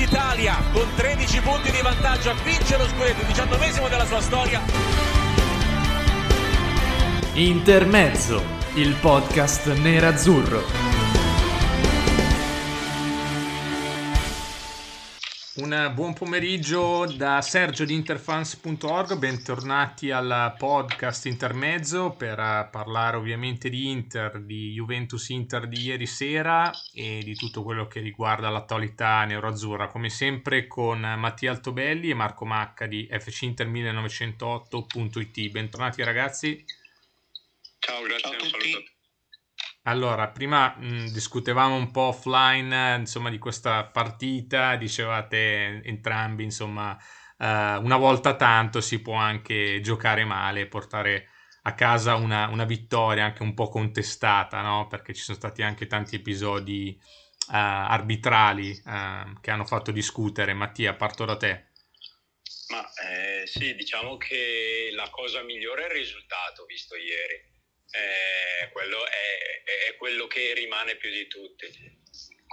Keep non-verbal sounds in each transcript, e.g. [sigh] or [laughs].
d'Italia con 13 punti di vantaggio a vincere lo scudetto, 19 della sua storia. Intermezzo, il podcast nerazzurro. Un buon pomeriggio da Sergio di interfans.org, bentornati al podcast intermezzo per parlare ovviamente di Inter, di Juventus Inter di ieri sera e di tutto quello che riguarda l'attualità neroazzurra, come sempre con Mattia Altobelli e Marco Macca di fcinter1908.it. Bentornati ragazzi. Ciao, grazie Ciao a tutti. Allora, prima mh, discutevamo un po' offline, insomma, di questa partita, dicevate entrambi, insomma, uh, una volta tanto si può anche giocare male portare a casa una, una, vittoria anche un po' contestata, no? Perché ci sono stati anche tanti episodi uh, arbitrali uh, che hanno fatto discutere. Mattia, parto da te. Ma eh, sì, diciamo che la cosa migliore è il risultato visto ieri eh, quello è, è, quello che rimane più di tutti.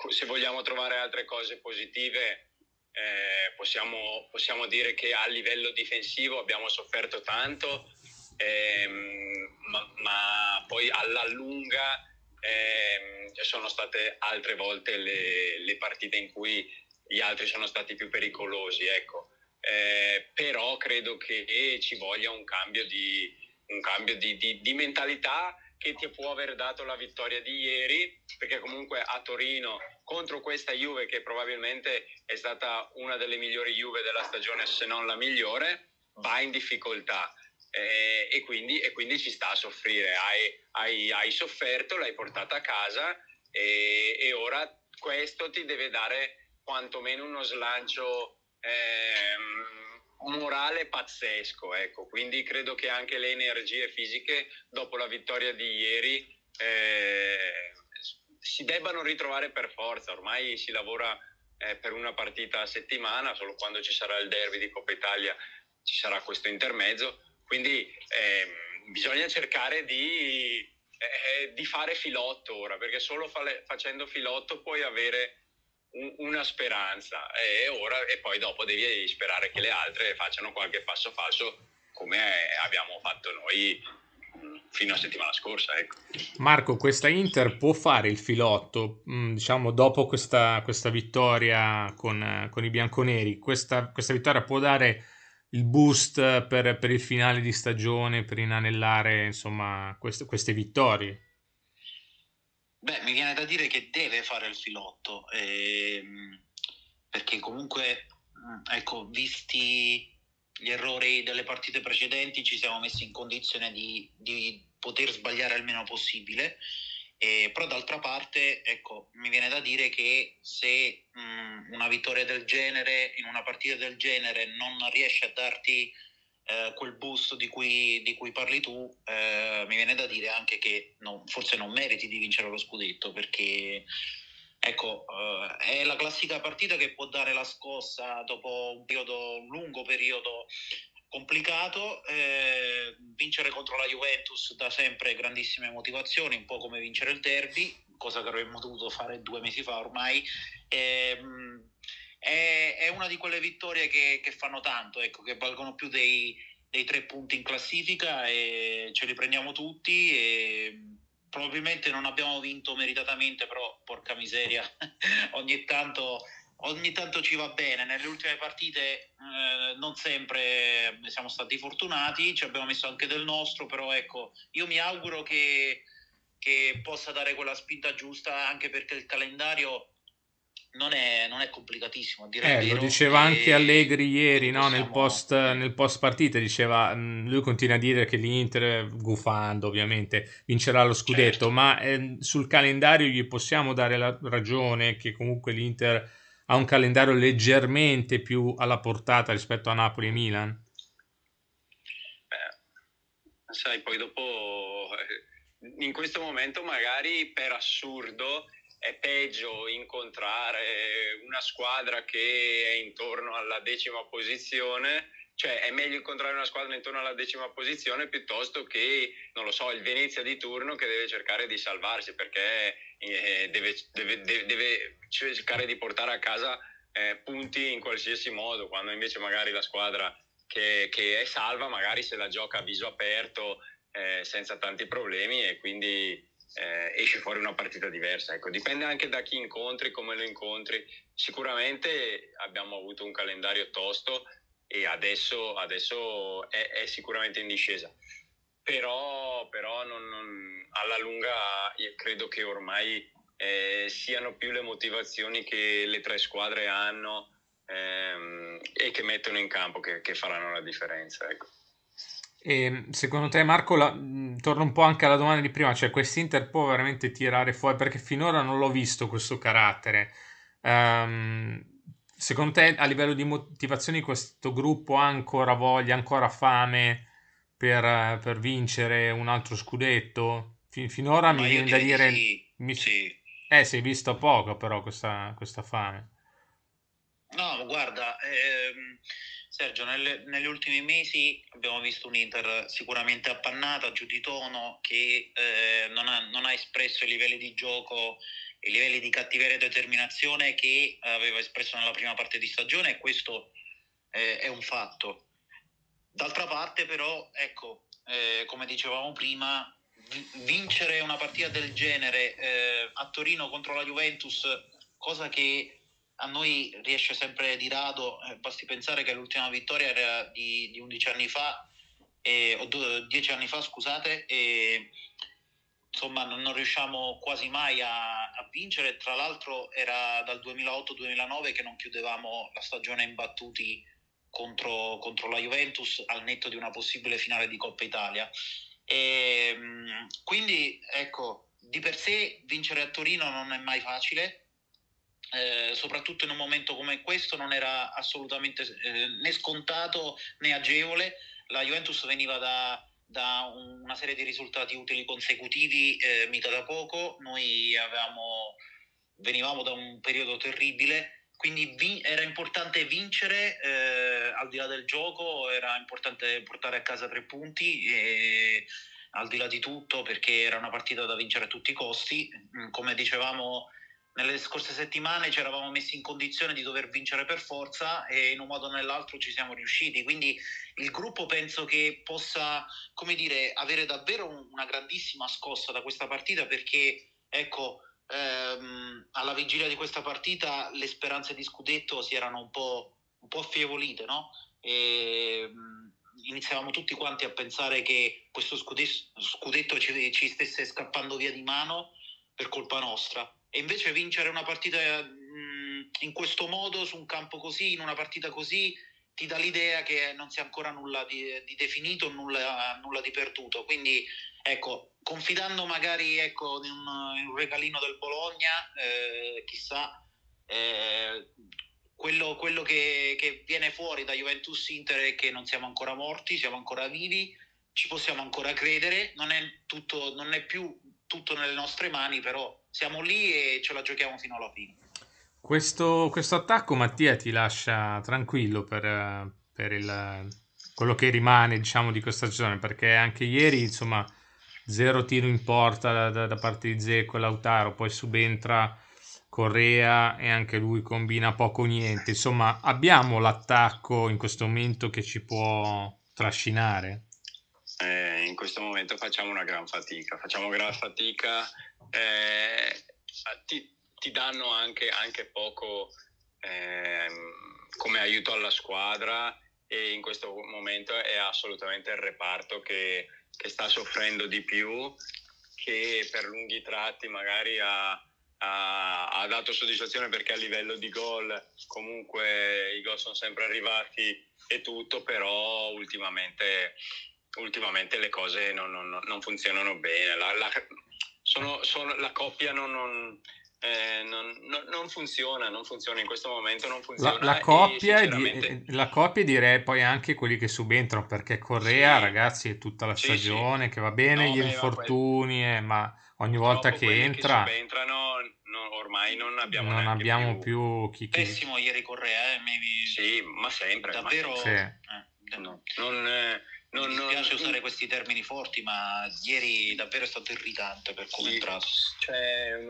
Se vogliamo trovare altre cose positive, eh, possiamo, possiamo, dire che a livello difensivo abbiamo sofferto tanto, ehm, ma, ma, poi alla lunga ehm, ci sono state altre volte le, le, partite in cui gli altri sono stati più pericolosi. Ecco. Eh, però credo che ci voglia un cambio di, un cambio di, di, di mentalità che ti può aver dato la vittoria di ieri, perché comunque a Torino contro questa Juve che probabilmente è stata una delle migliori Juve della stagione, se non la migliore, va in difficoltà. Eh, e, quindi, e, quindi, ci sta a soffrire. Hai, hai, hai sofferto, l'hai portata a casa e, e, ora questo ti deve dare quantomeno uno slancio. Ehm, morale pazzesco, ecco. quindi credo che anche le energie fisiche dopo la vittoria di ieri eh, si debbano ritrovare per forza, ormai si lavora eh, per una partita a settimana, solo quando ci sarà il derby di Coppa Italia ci sarà questo intermezzo, quindi eh, bisogna cercare di, eh, di, fare filotto ora, perché solo fa- facendo filotto puoi avere una speranza e, ora, e poi dopo devi sperare che le altre facciano qualche passo falso come abbiamo fatto noi fino a settimana scorsa. Ecco. Marco, questa Inter può fare il filotto, diciamo, dopo questa, questa vittoria con, con, i bianconeri, questa, questa, vittoria può dare il boost per, per, il finale di stagione, per inanellare, insomma, queste, queste vittorie? Beh, mi viene da dire che deve fare il filotto, ehm, perché comunque, mm, ecco, visti gli errori delle partite precedenti, ci siamo messi in condizione di, di poter sbagliare il meno possibile. Eh, però d'altra parte, ecco, mi viene da dire che se mh, mm, una vittoria del genere, in una partita del genere, non riesce a darti eh, quel boost di cui, di cui parli tu, eh, mi viene da dire anche che no, forse non meriti di vincere lo scudetto perché ecco, eh, è la classica partita che può dare la scossa dopo un, periodo, un lungo periodo complicato. Eh, vincere contro la Juventus dà sempre grandissime motivazioni, un po' come vincere il derby, cosa che avremmo dovuto fare due mesi fa ormai. Eh, è, è una di quelle vittorie che, che fanno tanto, ecco, che valgono più dei, dei, tre punti in classifica e ce li prendiamo tutti e probabilmente non abbiamo vinto meritatamente, però porca miseria, [laughs] ogni tanto ogni tanto ci va bene. Nelle ultime partite eh, non sempre siamo stati fortunati, ci abbiamo messo anche del nostro, però ecco, io mi auguro che, che possa dare quella spinta giusta anche perché il calendario non è, non è complicatissimo. A dire eh, vero, lo diceva anche Allegri ieri no? nel, post, nel, post, partita. Diceva, mm, lui continua a dire che l'Inter, gufando ovviamente, vincerà lo scudetto, certo. ma eh, sul calendario gli possiamo dare la ragione che comunque l'Inter ha un calendario leggermente più alla portata rispetto a Napoli e Milan. Beh, sai, poi dopo eh, in questo momento magari per assurdo è peggio incontrare una squadra che è intorno alla decima posizione, cioè è meglio incontrare una squadra intorno alla decima posizione piuttosto che, non lo so, il Venezia di turno che deve cercare di salvarsi perché eh, deve, deve, deve, deve, cercare di portare a casa eh, punti in qualsiasi modo, quando invece magari la squadra che, che è salva magari se la gioca a viso aperto eh, senza tanti problemi e quindi eh, esce fuori una partita diversa. Ecco, dipende anche da chi incontri, come lo incontri. Sicuramente abbiamo avuto un calendario tosto e adesso, adesso è, è, sicuramente in discesa. Però, però non, non, alla lunga credo che ormai eh, siano più le motivazioni che le tre squadre hanno ehm, e che mettono in campo che, che faranno la differenza. Ecco. E secondo te, Marco, la, torno un po' anche alla domanda di prima, cioè quest'Inter può veramente tirare fuori perché finora non l'ho visto questo carattere. Um, secondo te, a livello di motivazioni, questo gruppo ha ancora voglia, ancora fame per, per vincere un altro scudetto? Fin, finora Ma mi viene da dire. Sì, mi, sì. Eh, si è visto poco, però, questa, questa fame. No, guarda. Ehm Sergio, nelle, negli ultimi mesi abbiamo visto un Inter sicuramente appannata, giù di tono, che eh, non, ha, non, ha, espresso i livelli di gioco, i livelli di cattiveria e determinazione che aveva espresso nella prima parte di stagione e questo eh, è un fatto. D'altra parte però, ecco, eh, come dicevamo prima, vincere una partita del genere eh, a Torino contro la Juventus, cosa che a noi riesce sempre di rado, eh, basti pensare che l'ultima vittoria era di, di 11 anni fa, eh, o 10 anni fa, scusate, e insomma non, non riusciamo quasi mai a, a, vincere, tra l'altro era dal 2008-2009 che non chiudevamo la stagione imbattuti contro, contro la Juventus al netto di una possibile finale di Coppa Italia. E, quindi ecco, di per sé vincere a Torino non è mai facile, eh, soprattutto in un momento come questo non era assolutamente eh, né scontato né agevole. La Juventus veniva da, da una serie di risultati utili consecutivi eh, mica da poco, noi avevamo, venivamo da un periodo terribile, quindi vi, era importante vincere eh, al di là del gioco, era importante portare a casa tre punti. E, al di là di tutto perché era una partita da vincere a tutti i costi, come dicevamo nelle scorse settimane ci eravamo messi in condizione di dover vincere per forza e in un modo o nell'altro ci siamo riusciti. Quindi il gruppo penso che possa, come dire, avere davvero una grandissima scossa da questa partita perché, ecco, ehm, alla vigilia di questa partita le speranze di scudetto si erano un po', un po affievolite, no? E, ehm, iniziavamo tutti quanti a pensare che questo scudetto, ci stesse scappando via di mano per colpa nostra e invece vincere una partita mh, in questo modo, su un campo così, in una partita così, ti dà l'idea che non sia ancora nulla di, di definito, nulla, nulla, di perduto. Quindi, ecco, confidando magari ecco, in, un, in un regalino del Bologna, eh, chissà, eh, quello, quello che, che, viene fuori da Juventus Inter è che non siamo ancora morti, siamo ancora vivi, ci possiamo ancora credere, non è, tutto, non è più tutto nelle nostre mani, però siamo lì e ce la giochiamo fino alla fine. Questo, questo attacco, Mattia, ti lascia tranquillo per, per il, quello che rimane diciamo, di questa stagione, perché anche ieri, insomma, zero tiro in porta da, da, da parte di Zecco e Lautaro, poi subentra Correa e anche lui combina poco o niente. Insomma, abbiamo l'attacco in questo momento che ci può trascinare. Eh, in questo momento facciamo una gran fatica, facciamo gran fatica eh, ti, ti, danno anche, anche poco eh, come aiuto alla squadra e in questo momento è assolutamente il reparto che, che sta soffrendo di più, che per lunghi tratti magari ha, ha, ha, dato soddisfazione perché a livello di gol comunque i gol sono sempre arrivati e tutto, però ultimamente, ultimamente le cose non, non, non funzionano bene. La, la, sono, sono, la coppia non, non, eh, non, non, funziona, non funziona in questo momento, non funziona. La, la, coppia, sinceramente... di, la coppia direi poi anche quelli che subentrano, perché Correa, sì. ragazzi, è tutta la sì, stagione sì. che va bene, no, gli beh, infortuni, ma, quel... ma ogni volta che entra... Che subentrano no, ormai non abbiamo, non abbiamo più... più chi, chi... Pessimo ieri Correa, eh, mi... Sì, ma sempre. Davvero... Ma sempre. Eh, no, non... Eh, non, mi dispiace non, usare questi termini forti, ma ieri davvero è stato irritante per come è entrato. Cioè,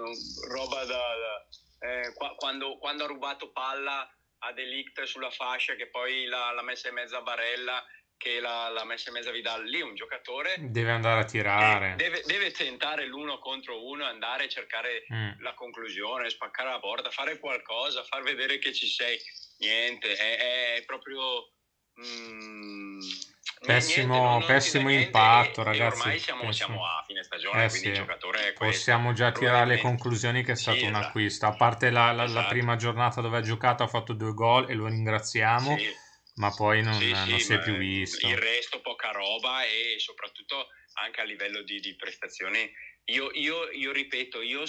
roba da... da eh, qua, quando, quando, ha rubato palla a Delict sulla fascia che poi l'ha, l'ha messa in mezzo a Barella che l'ha, l'ha messa in mezzo a Vidal lì un giocatore deve andare a tirare deve, deve, tentare l'uno contro uno andare a cercare mm. la conclusione spaccare la porta fare qualcosa far vedere che ci sei niente è, è proprio mm, pessimo, niente, non, non pessimo impatto, ragazzi. Ormai siamo, siamo, a fine stagione, eh, quindi sì. giocatore. Possiamo già tirare le conclusioni che è stato sì, un esatto. acquisto. A parte la, la, esatto. la, prima giornata dove ha giocato, ha fatto due gol e lo ringraziamo. Sì. Ma poi non, non si è più visto. Il resto, poca roba e soprattutto anche a livello di, di prestazioni. Io, io, io, ripeto, io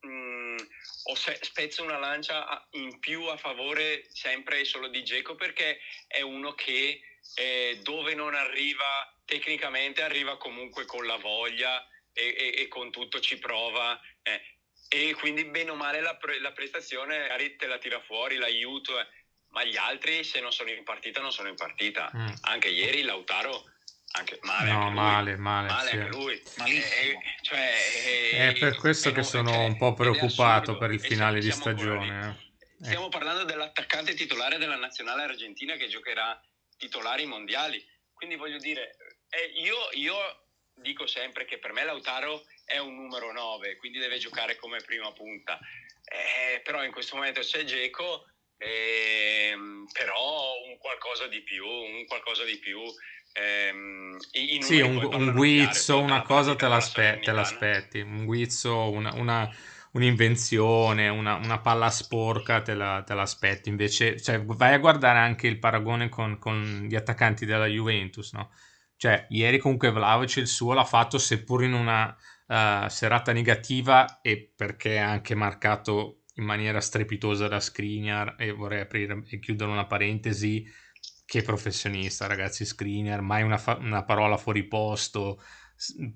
mh, mm, ho se- spezzo una lancia in più a favore sempre e solo di Geco perché è uno che eh, dove non arriva tecnicamente arriva comunque con la voglia e, e, e con tutto ci prova eh. e quindi bene o male la, pre- la prestazione te la tira fuori, l'aiuto, eh. ma gli altri se non sono in partita non sono in partita. Mm. Anche ieri Lautaro anche male, no, anche male, male, male sì. anche lui. Malissimo. Eh, cioè, è per questo che sono cioè, un po' preoccupato per il finale di stagione. Eh. Stiamo parlando dell'attaccante titolare della nazionale argentina che giocherà titolari mondiali. Quindi voglio dire, eh, io, io, dico sempre che per me Lautaro è un numero 9, quindi deve giocare come prima punta. Eh, però in questo momento c'è Geco, eh, però un qualcosa di più, un qualcosa di più. Ehm, sì, un, un guizzo, una cosa te, l'aspe- te l'aspetti, un guizzo, una, una un'invenzione, una, una, palla sporca, te, la, te l'aspetti. Invece, cioè, vai a guardare anche il paragone con, con gli attaccanti della Juventus, no? Cioè, ieri comunque Vlaovic il suo l'ha fatto seppur in una uh, serata negativa e perché ha anche marcato in maniera strepitosa da Skriniar e vorrei aprire e chiudere una parentesi che professionista ragazzi Skriniar mai una, fa- una parola fuori posto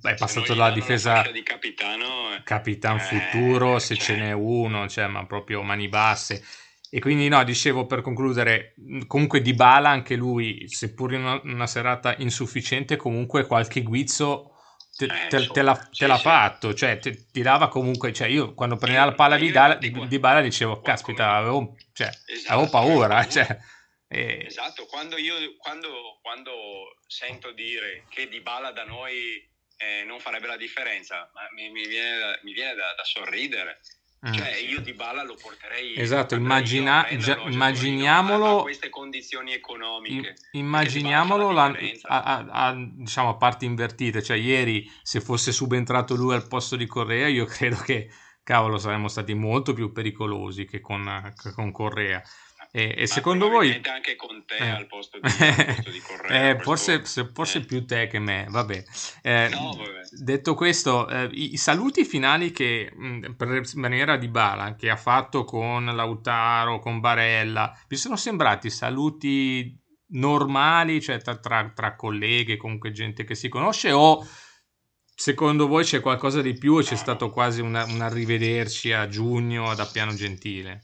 è passato dalla difesa di capitano, eh. capitan eh, futuro se cioè... ce n'è uno, cioè, ma proprio mani basse. E quindi no, dicevo per concludere, comunque Di Bala anche lui, seppur in una, una serata insufficiente, comunque qualche guizzo te, eh, te, te, l'ha, sì, te l'ha sì. fatto, cioè ti dava comunque, cioè io quando prendeva la palla di, Dala, di, di Bala dicevo, caspita, avevo, cioè, esatto, avevo paura, [laughs] cioè, e... Esatto, quando io quando, quando sento dire che Di Bala da noi eh, non farebbe la differenza, ma mi, mi viene, da, mi viene da, da sorridere. Mm. Cioè, io di Bala lo porterei. Esatto, immagina, già, immaginiamolo. A, queste condizioni economiche. Immaginiamolo la, a, a, diciamo, a parti invertite. Cioè, ieri, se fosse subentrato lui al posto di Correa, io credo che, cavolo, saremmo stati molto più pericolosi che con, che con Correa. E, e secondo voi... anche con te eh. al posto di, al posto di [laughs] Correa. eh, forse, forse eh. più te che me, vabbè. Eh, no, vabbè. Detto questo, eh, i, i, saluti finali che mh, per maniera di Bala, che ha fatto con Lautaro, con Barella, vi sono sembrati saluti normali, cioè tra, tra, tra colleghe, comunque gente che si conosce o secondo voi c'è qualcosa di più o c'è stato quasi un arrivederci a giugno da Piano Gentile?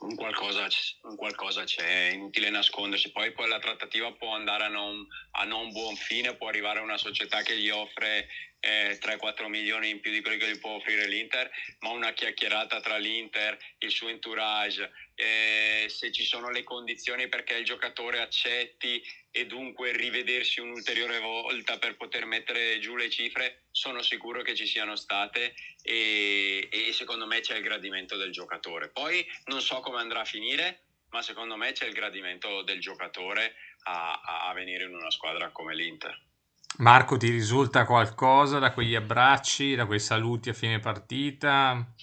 Un qualcosa, un qualcosa, c'è, è inutile nascondersi. Poi, poi la trattativa può andare a non, a non, buon fine, può arrivare a una società che gli offre eh, 3-4 milioni in più di quelli che gli può offrire l'Inter, ma una chiacchierata tra l'Inter, il suo entourage, eh, se ci sono le condizioni perché il giocatore accetti e dunque rivedersi un'ulteriore volta per poter mettere giù le cifre, sono sicuro che ci siano state e, e secondo me c'è il gradimento del giocatore. Poi non so come andrà a finire, ma secondo me c'è il gradimento del giocatore a, a venire in una squadra come l'Inter. Marco, ti risulta qualcosa da quegli abbracci, da quei saluti a fine partita?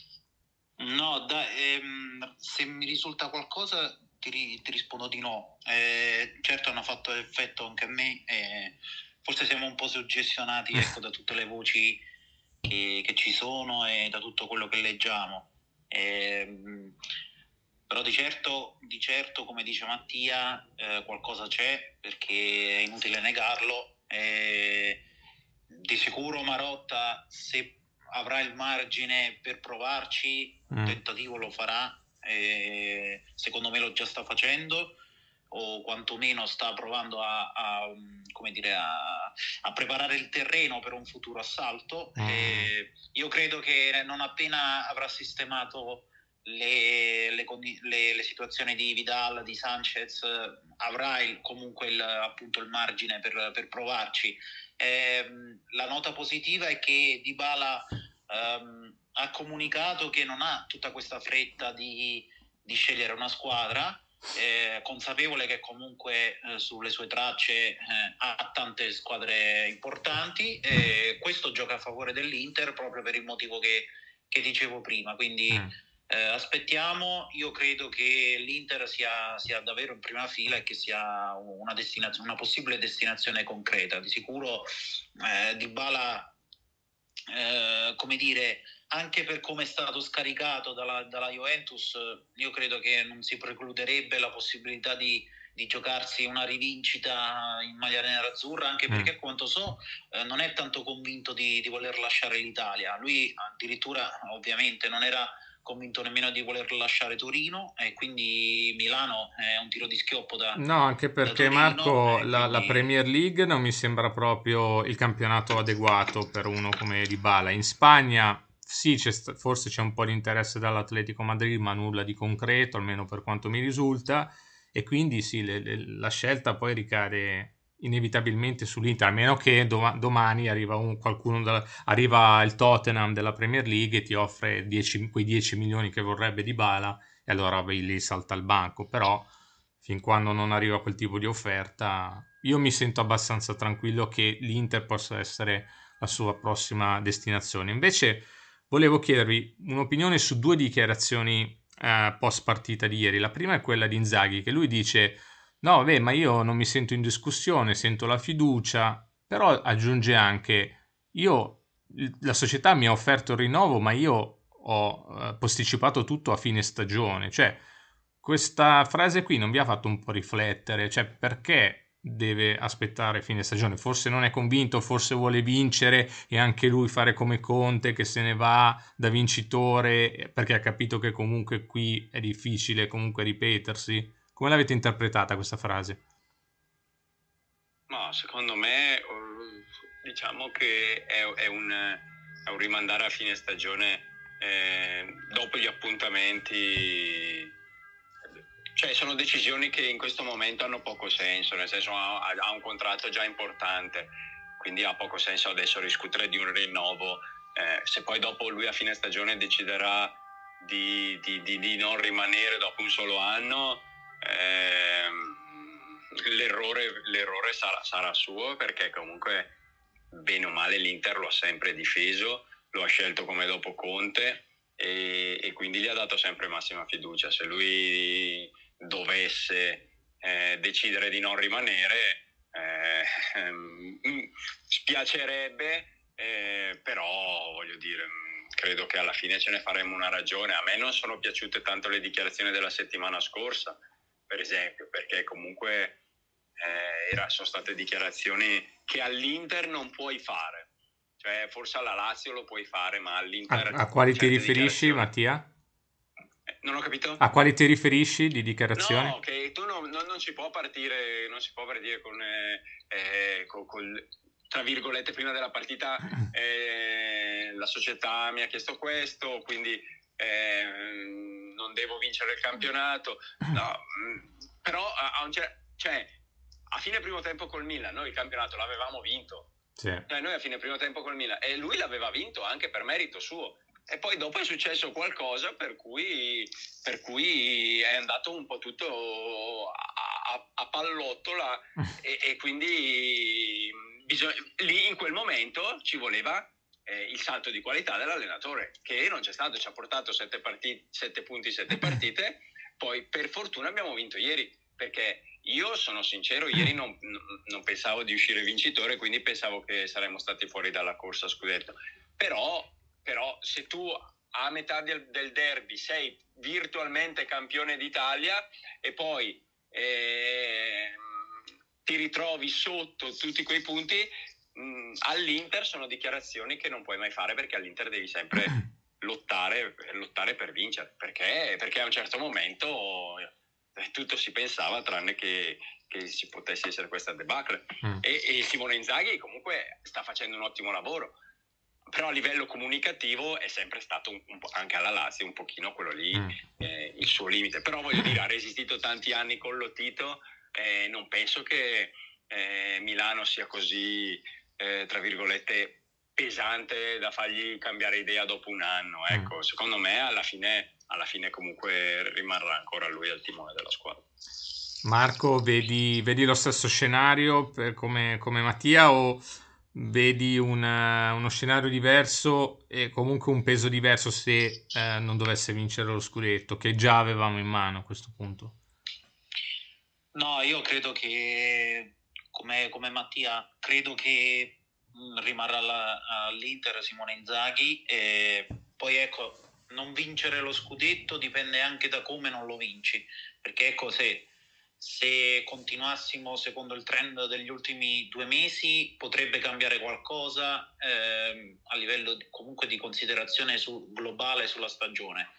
No, da, ehm, se mi risulta qualcosa ti, ti rispondo di no. Eh, certo hanno fatto effetto anche a me, eh, forse siamo un po' suggestionati [laughs] ecco, da tutte le voci che, che, ci sono e da tutto quello che leggiamo. Eh, però di certo, di certo, come dice Mattia, eh, qualcosa c'è perché è inutile negarlo. Di sicuro Marotta, se avrà il margine per provarci, un mm. tentativo lo farà, eh, secondo me lo già sta facendo o quantomeno sta provando a, a, dire, a, a preparare il terreno per un futuro assalto. Mm. io credo che non appena avrà sistemato le, le, le, le, situazioni di Vidal, di Sanchez, avrà comunque il, appunto il margine per, per provarci. Eh, la nota positiva è che Dybala ehm, ha comunicato che non ha tutta questa fretta di, di scegliere una squadra, eh, consapevole che comunque eh, sulle sue tracce eh, ha tante squadre importanti e questo gioca a favore dell'Inter proprio per il motivo che, che dicevo prima. Quindi mm. Eh, aspettiamo, io credo che l'Inter sia, sia, davvero in prima fila e che sia una, una possibile destinazione concreta. Di sicuro eh, Dybala, eh, come dire, anche per come è stato scaricato dalla, dalla, Juventus, io credo che non si precluderebbe la possibilità di, di giocarsi una rivincita in maglia nera-azzurra, anche perché, mm. quanto so, eh, non è tanto convinto di, di voler lasciare l'Italia. Lui addirittura, ovviamente, non era convinto nemmeno di voler lasciare Torino e quindi Milano è un tiro di schioppo da No, anche perché Torino, Marco la, quindi... la, Premier League non mi sembra proprio il campionato adeguato per uno come Dybala. In Spagna sì, c'è forse c'è un po' di interesse dall'Atletico Madrid, ma nulla di concreto, almeno per quanto mi risulta e quindi sì, le, le, la scelta poi ricade inevitabilmente sull'Inter, a meno che dom- domani arriva, un, qualcuno da, arriva il Tottenham della Premier League e ti offre 10, quei 10 milioni che vorrebbe di Bala e allora lì salta il banco, però fin quando non arriva quel tipo di offerta io mi sento abbastanza tranquillo che l'Inter possa essere la sua prossima destinazione. Invece volevo chiedervi un'opinione su due dichiarazioni eh, post partita di ieri. La prima è quella di Inzaghi che lui dice No, vabbè, ma io non mi sento in discussione, sento la fiducia, però aggiunge anche, io, la società mi ha offerto il rinnovo, ma io ho eh, posticipato tutto a fine stagione. Cioè, questa frase qui non vi ha fatto un po' riflettere? Cioè, perché deve aspettare fine stagione? Forse non è convinto, forse vuole vincere e anche lui fare come Conte che se ne va da vincitore perché ha capito che comunque qui è difficile comunque ripetersi. Come l'avete interpretata questa frase? Ma secondo me diciamo che è, è, un, è un, rimandare a fine stagione eh, dopo gli appuntamenti. Cioè sono decisioni che in questo momento hanno poco senso, nel senso ha, ha un contratto già importante, quindi ha poco senso adesso discutere di un rinnovo. Eh, se poi dopo lui a fine stagione deciderà di, di, di, di non rimanere dopo un solo anno, eh, l'errore, l'errore sarà, sarà, suo perché comunque bene o male l'Inter lo ha sempre difeso, lo ha scelto come dopo Conte e, e quindi gli ha dato sempre massima fiducia. Se lui dovesse eh, decidere di non rimanere, eh, ehm, [laughs] spiacerebbe, eh, però voglio dire credo che alla fine ce ne faremo una ragione. A me non sono piaciute tanto le dichiarazioni della settimana scorsa, per esempio, perché comunque eh, era, sono state dichiarazioni che all'Inter non puoi fare. Cioè, forse alla Lazio lo puoi fare, ma all'Inter... A, a quali ti riferisci, Mattia? Eh, non ho capito? A quali ti riferisci di dichiarazioni? No, che tu no, no, non si può partire, non si può partire con, eh, eh con, con, tra virgolette, prima della partita [clears throat] eh, la società mi ha chiesto questo, quindi eh, non devo vincere il campionato, no, mm, però a, a, cioè, a fine primo tempo col Milan noi il campionato l'avevamo vinto, sì. cioè, noi a fine primo tempo col Milan e lui l'aveva vinto anche per merito suo. E poi dopo è successo qualcosa per cui, per cui è andato un po' tutto a, a, a pallottola e, e quindi bisog- lì in quel momento ci voleva eh, il salto di qualità dell'allenatore, che non c'è stato, ci ha portato sette, partite, sette punti, sette [laughs] partite, poi per fortuna abbiamo vinto ieri, perché io sono sincero, ieri non, non, pensavo di uscire vincitore, quindi pensavo che saremmo stati fuori dalla corsa scudetto. Però, però se tu a metà del, del, derby sei virtualmente campione d'Italia e poi eh, ti ritrovi sotto tutti quei punti, mh, all'Inter sono dichiarazioni che non puoi mai fare perché all'Inter devi sempre [clears throat] lottare, lottare per vincere, perché, perché, a un certo momento eh, tutto si pensava tranne che, che ci potesse essere questa debacle. Mm. E, e, Simone Inzaghi comunque sta facendo un ottimo lavoro. però a livello comunicativo è sempre stato un, un anche alla Lazio un pochino quello lì mm. eh, il suo limite però voglio dire ha resistito tanti anni con Lotito eh, non penso che eh, Milano sia così eh, tra virgolette pesante da fargli cambiare idea dopo un anno ecco mm. secondo me alla fine, alla fine comunque rimarrà ancora lui al timone della squadra Marco vedi, vedi lo stesso scenario come, come Mattia o vedi una, uno scenario diverso e comunque un peso diverso se eh, non dovesse vincere lo scudetto, che già avevamo in mano a questo punto? No, io credo che, come, come Mattia, credo che mm, rimarrà la, all'Inter Simone Inzaghi e poi ecco, non vincere lo scudetto dipende anche da come non lo vinci, perché ecco se se continuassimo secondo il trend degli ultimi due mesi potrebbe cambiare qualcosa eh, a livello di, comunque di considerazione su, globale sulla stagione.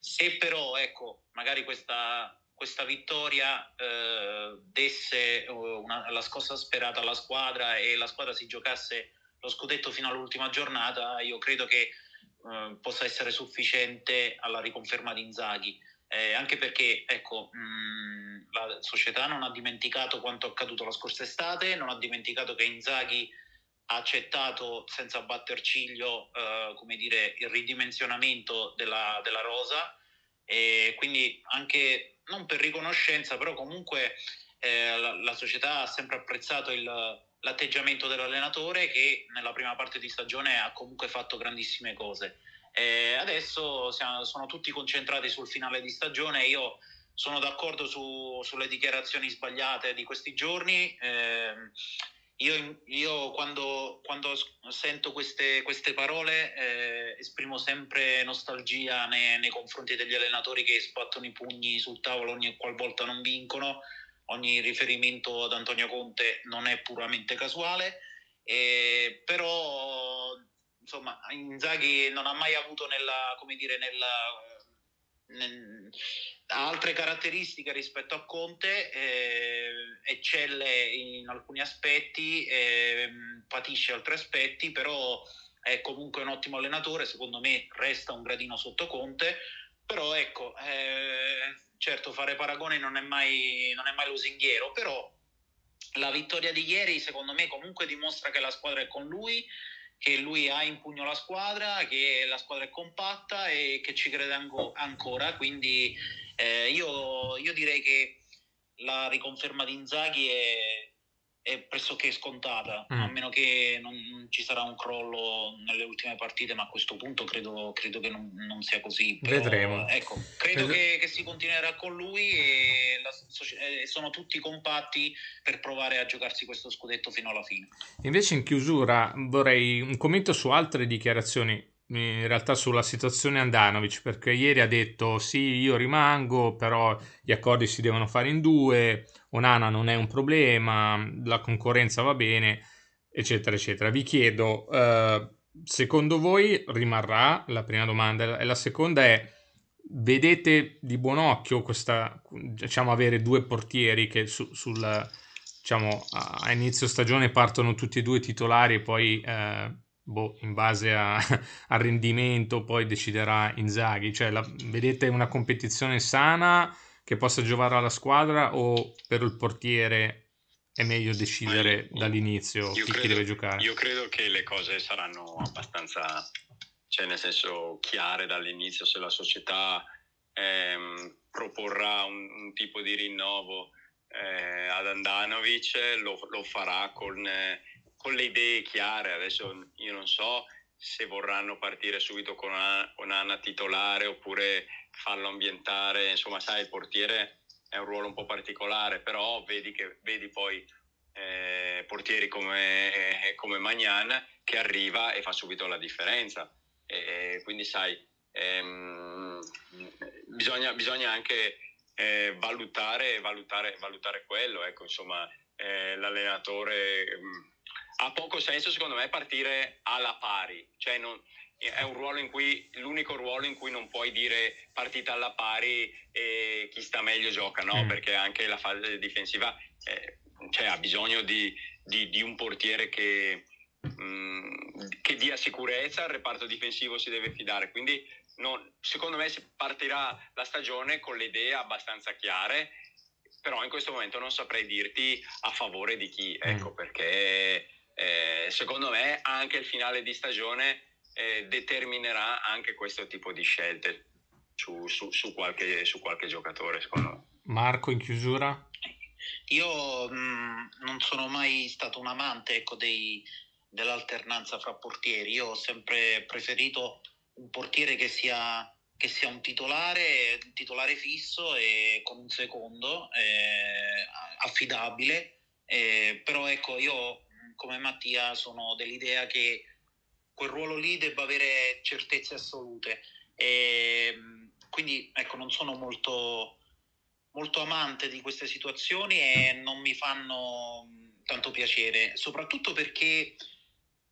Se però ecco, magari questa, questa vittoria eh, desse una, la scossa sperata alla squadra e la squadra si giocasse lo scudetto fino all'ultima giornata, io credo che eh, possa essere sufficiente alla riconferma di Inzaghi. Eh, anche perché ecco, mh, la società non ha dimenticato quanto accaduto la scorsa estate, non ha dimenticato che Inzaghi ha accettato senza batter ciglio eh, come dire, il ridimensionamento della, della rosa. E quindi anche non per riconoscenza, però comunque eh, la, la, società ha sempre apprezzato il, l'atteggiamento dell'allenatore che nella prima parte di stagione ha comunque fatto grandissime cose. E adesso siamo, sono tutti concentrati sul finale di stagione. Io sono d'accordo su, sulle dichiarazioni sbagliate di questi giorni. Eh, io, io quando, quando, sento queste, queste parole eh, esprimo sempre nostalgia nei, nei, confronti degli allenatori che sbattono i pugni sul tavolo ogni qualvolta non vincono. Ogni riferimento ad Antonio Conte non è puramente casuale, eh, però insomma, Inzaghi non ha mai avuto nella, come dire, nella, nel, altre caratteristiche rispetto a Conte, eh, eccelle in alcuni aspetti, eh, patisce altri aspetti, però è comunque un ottimo allenatore, secondo me resta un gradino sotto Conte, però ecco, eh, certo fare paragoni non è mai, non è mai lusinghiero, però la vittoria di ieri secondo me comunque dimostra che la squadra è con lui, che lui ha in pugno la squadra, che la squadra è compatta e che ci crede anco, ancora. Quindi eh, io, io, direi che la riconferma di Inzaghi è, è pressoché scontata, mm. a meno che non, ci sarà un crollo nelle ultime partite, ma a questo punto credo, credo che non, non, sia così. Però, Vedremo. Ecco, credo che, che, si continuerà con lui e, la, e, sono tutti compatti per provare a giocarsi questo scudetto fino alla fine. Invece in chiusura vorrei un commento su altre dichiarazioni in realtà sulla situazione Andanovic perché ieri ha detto sì io rimango però gli accordi si devono fare in due Onana non è un problema la concorrenza va bene eccetera eccetera. Vi chiedo eh, secondo voi rimarrà? La prima domanda. E la seconda è vedete di buon occhio questa diciamo avere due portieri che su, sul diciamo a inizio stagione partono tutti e due titolari e poi eh, boh, in base a, [laughs] al rendimento poi deciderà Inzaghi. Cioè, la, vedete una competizione sana che possa giovare alla squadra o per il portiere è meglio decidere io, dall'inizio chi, credo, chi, deve giocare? Io credo che le cose saranno abbastanza, cioè nel senso chiare dall'inizio se la società ehm, proporrà un, un, tipo di rinnovo eh, ad Andanovic lo, lo farà con... Eh, con le idee chiare. Adesso io non so se vorranno partire subito con, Anna titolare oppure farlo ambientare. Insomma, sai, il portiere è un ruolo un po' particolare, però vedi, che, vedi poi eh, portieri come, eh, come Magnan che arriva e fa subito la differenza. E, quindi, sai, ehm, bisogna, bisogna, anche eh, valutare, valutare, valutare quello. Ecco, insomma, eh, l'allenatore mm, ha poco senso secondo me partire alla pari, cioè non, è un ruolo in cui l'unico ruolo in cui non puoi dire partita alla pari e chi sta meglio gioca, no? Mm. Perché anche la fase difensiva eh, cioè, ha bisogno di, di, di, un portiere che, mh, mm, che dia sicurezza, il reparto difensivo si deve fidare, quindi non, secondo me si partirà la stagione con le idee abbastanza chiare, però in questo momento non saprei dirti a favore di chi, ecco mm. perché eh, secondo me anche il finale di stagione eh, determinerà anche questo tipo di scelte su, su, su, qualche, su qualche giocatore, secondo me. Marco, in chiusura? Io mh, mm, non sono mai stato un amante ecco, dei, dell'alternanza fra portieri. Io ho sempre preferito un portiere che sia, che sia un titolare, un titolare fisso e con un secondo eh, affidabile. Eh, però ecco, io come Mattia sono dell'idea che quel ruolo lì debba avere certezze assolute. E, quindi ecco, non sono molto, molto amante di queste situazioni e non mi fanno tanto piacere, soprattutto perché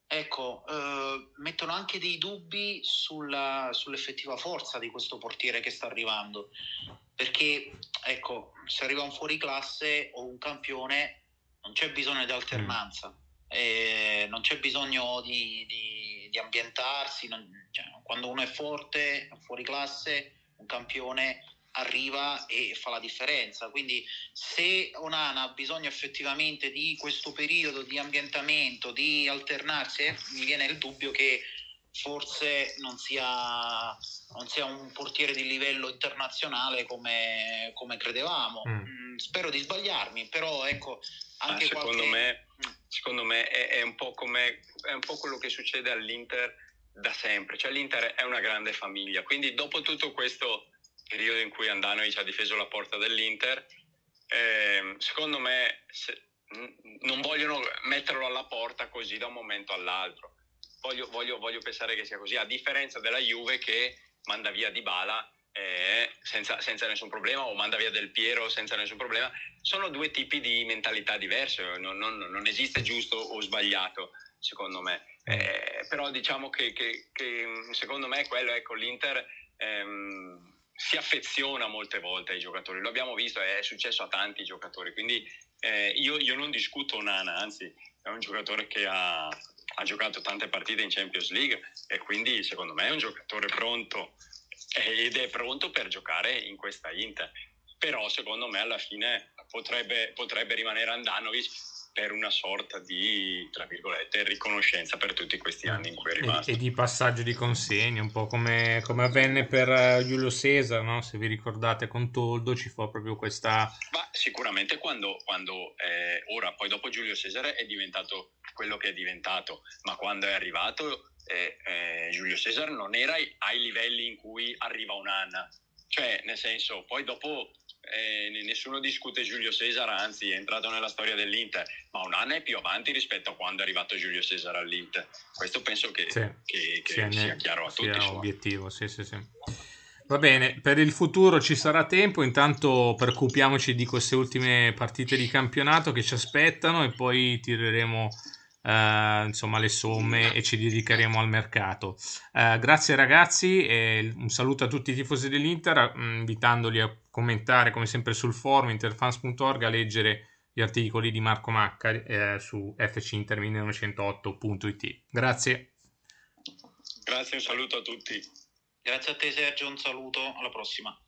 ecco, eh, mettono anche dei dubbi sulla, sull'effettiva forza di questo portiere che sta arrivando. Perché, ecco, se arriva un fuoriclasse o un campione, non c'è bisogno di alternanza, eh, non c'è bisogno di, di, di ambientarsi. Non, cioè, quando uno è forte, fuori classe, un campione arriva e fa la differenza. Quindi se Onana ha bisogno effettivamente di questo periodo di ambientamento, di alternarsi, eh, mi viene il dubbio che forse non sia, non sia un portiere di livello internazionale come, come credevamo. Mm. Mm, spero di sbagliarmi, però ecco, anche ah, secondo, qualche... me. Secondo me è, è, un po come, è un po' quello che succede all'Inter da sempre, cioè l'Inter è una grande famiglia, quindi dopo tutto questo periodo in cui Andanovic ha difeso la porta dell'Inter, eh, secondo me se, non vogliono metterlo alla porta così da un momento all'altro. Voglio, voglio, voglio pensare che sia così, a differenza della Juve che manda via Di Bala eh, senza, senza, nessun problema o manda via Del Piero senza nessun problema. Sono due tipi di mentalità diverse, non, non, non esiste giusto o sbagliato secondo me. Eh, però diciamo che, che, che, secondo me quello, ecco, l'Inter ehm, si affeziona molte volte ai giocatori, lo abbiamo visto, è successo a tanti giocatori, quindi eh, io, io, non discuto Nana, anzi è un giocatore che ha, ha, giocato tante partite in Champions League e quindi secondo me è un giocatore pronto ed è pronto per giocare in questa Inter, però secondo me alla fine potrebbe, potrebbe rimanere Andanovic per una sorta di, tra virgolette, riconoscenza per tutti questi anni in cui è rimasto. E, e di passaggio di consegne, un po' come, come avvenne per uh, Giulio Cesar, no? se vi ricordate con Toldo ci fu proprio questa... Ma sicuramente quando, quando eh, ora, poi dopo Giulio Cesar è diventato quello che è diventato, ma quando è arrivato eh, eh, Giulio Cesar non era ai livelli in cui arriva un'Anna, cioè nel senso, poi dopo eh, nessuno discute Giulio Cesar, anzi è entrato nella storia dell'Inter, ma un anno è più avanti rispetto a quando è arrivato Giulio Cesar all'Inter. Questo penso che, sì, che, che sia, sia, chiaro a tutti. Sia obiettivo, sì, sì, sì. Va bene, per il futuro ci sarà tempo, intanto preoccupiamoci di queste ultime partite di campionato che ci aspettano e poi tireremo Uh, insomma le somme e ci dedicheremo al mercato. Uh, grazie ragazzi e un saluto a tutti i tifosi dell'Inter, mm, invitandoli a commentare come sempre sul forum interfans.org, a leggere gli articoli di Marco Macca eh, su fcinter1908.it. Grazie. Grazie, un saluto a tutti. Grazie a te Sergio, un saluto, alla prossima.